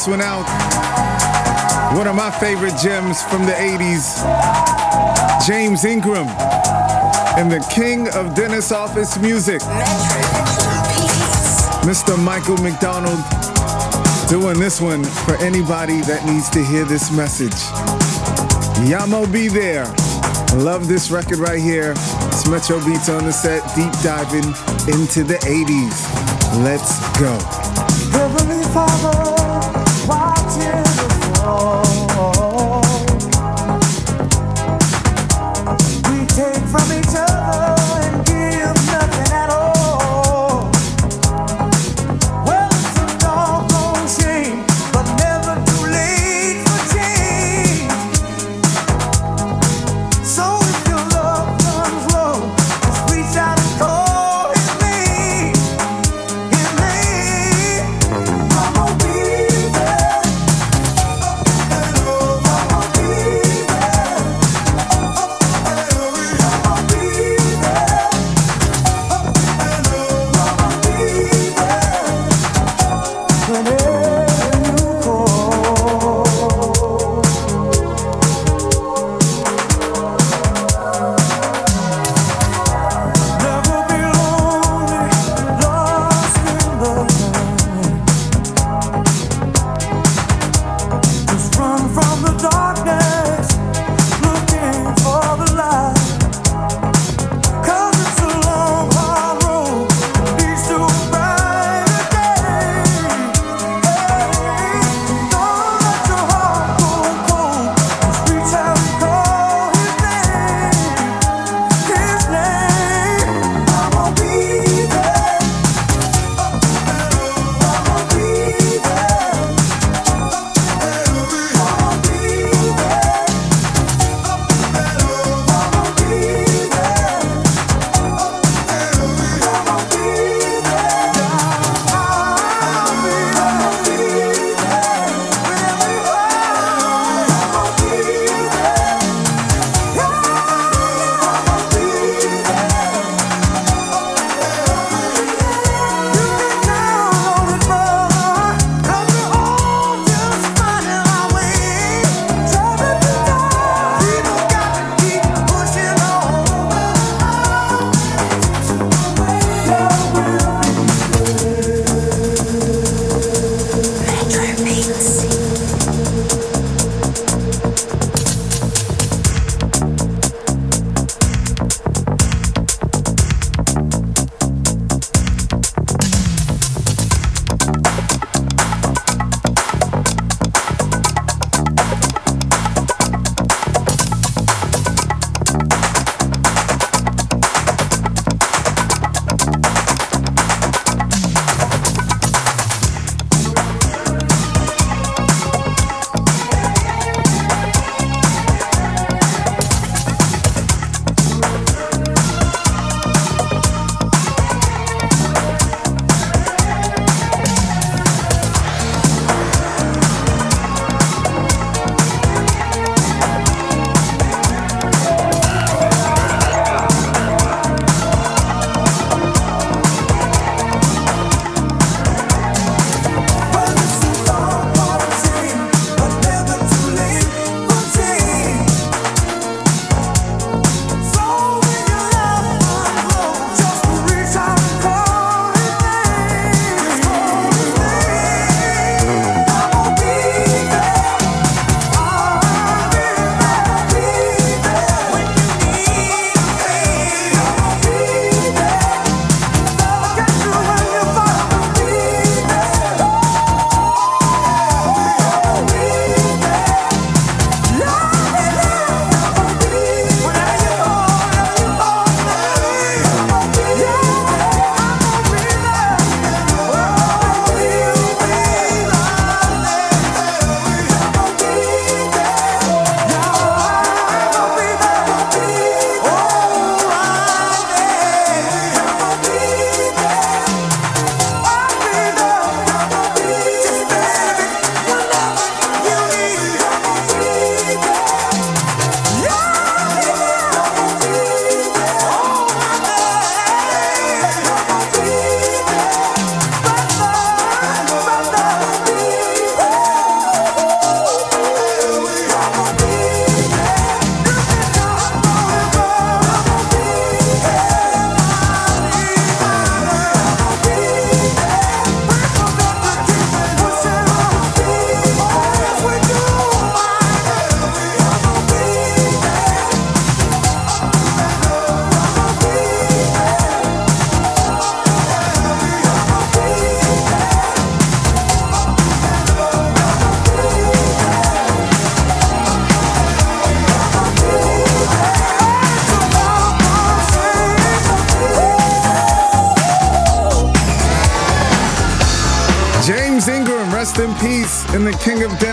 [SPEAKER 4] This one out. One of my favorite gems from the 80s, James Ingram and the king of dentist office music, Mr. Michael McDonald, doing this one for anybody that needs to hear this message. Yah Mo be there. Love this record right here. It's Metro Beats on the set, deep diving into the 80s. Let's go.
[SPEAKER 24] Heavenly Father,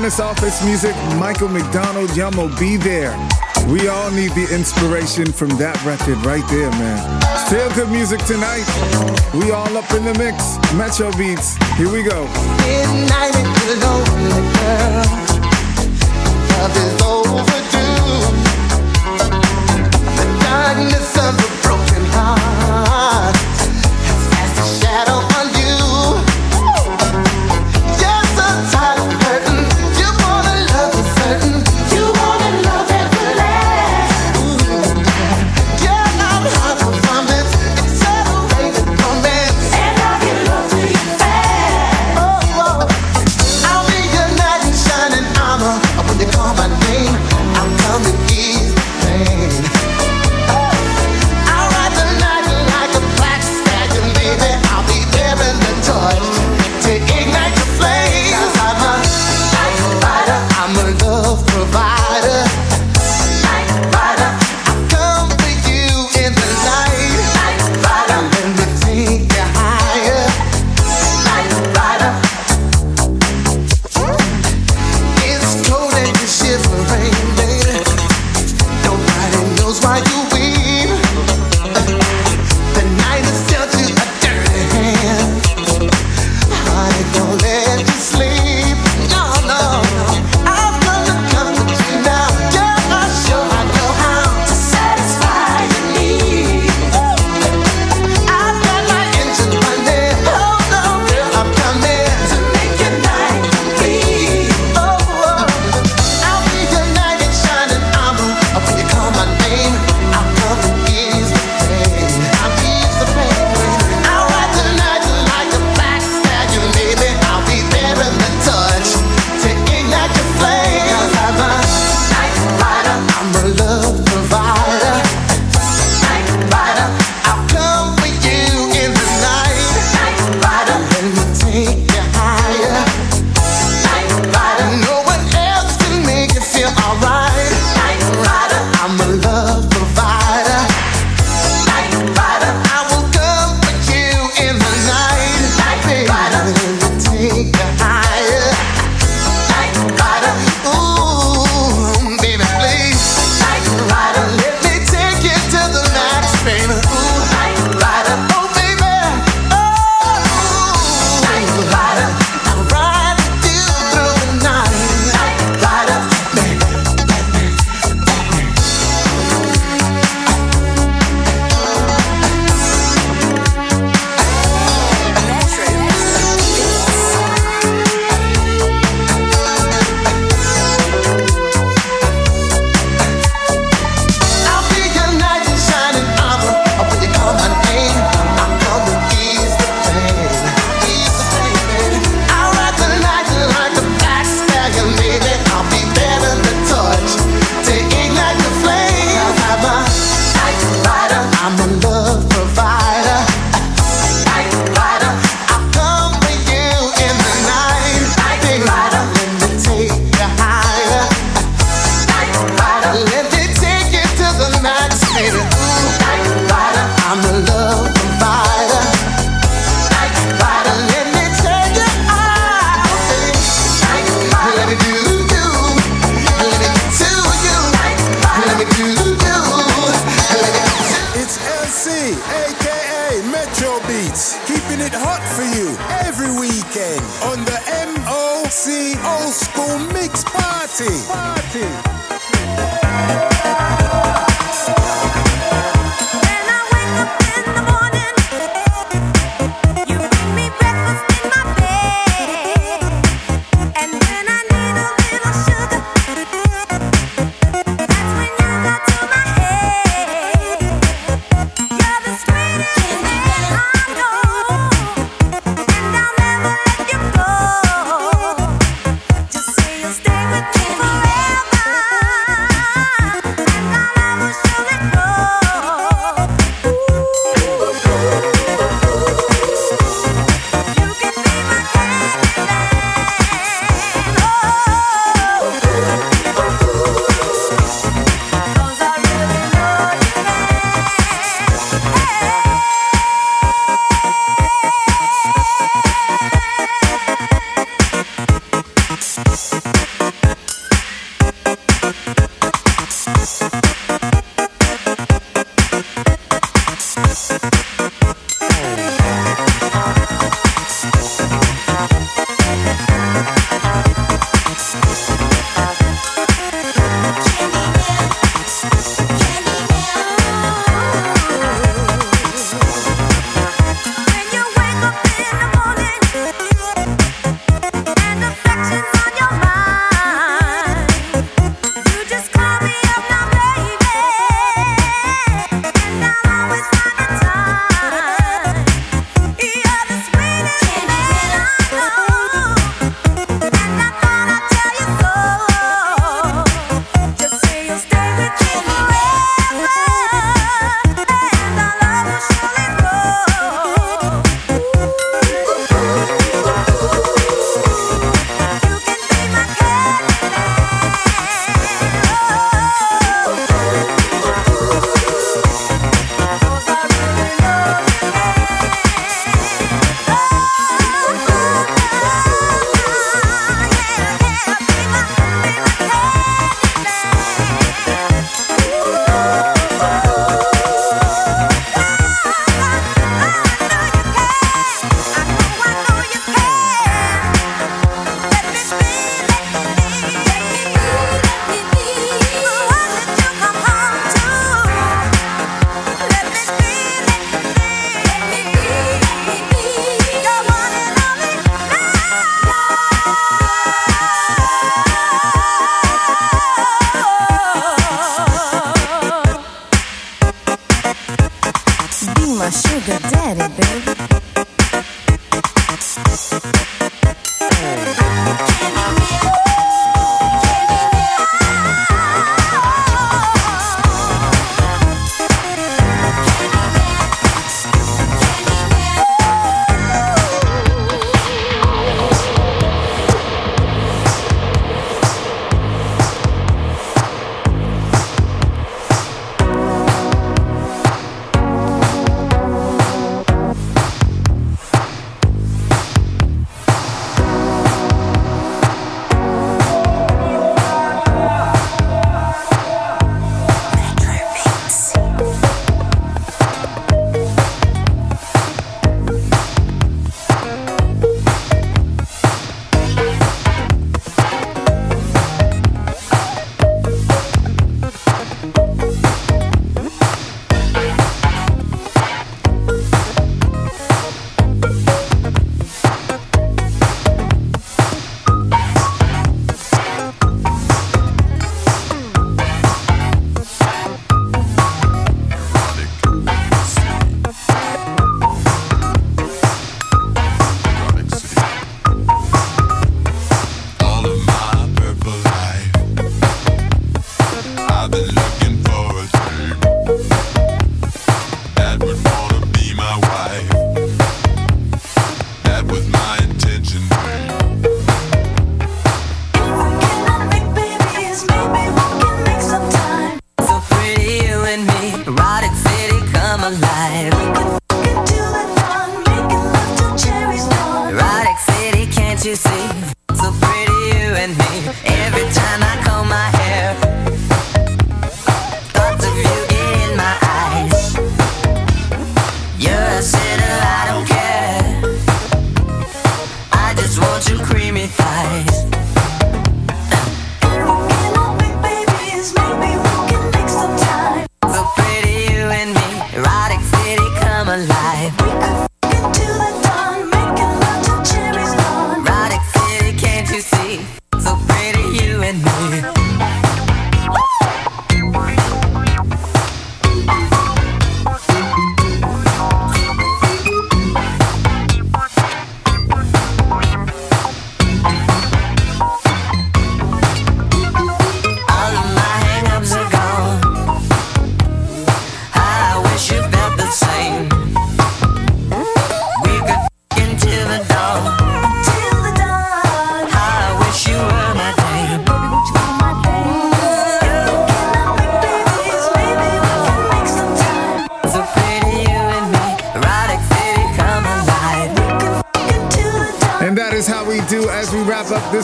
[SPEAKER 4] Business Office Music, Michael McDonald, Yah Mo, be there. We all need the inspiration from that record right there, man. Still good music tonight. We all up in the mix. Metro Beats, here we go.
[SPEAKER 11] Darkness of a broken heart.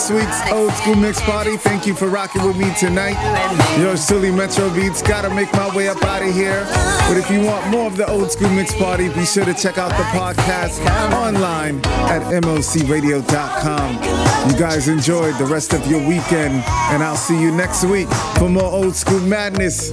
[SPEAKER 4] this week's Old School Mix Party. Thank you for rocking with me tonight. Your silly Metro Beats. Gotta make my way up out of here. But if you want more of the Old School Mix Party, be sure to check out the podcast online at mocradio.com. You guys enjoyed the rest of your weekend, and I'll see you next week for more Old School Madness.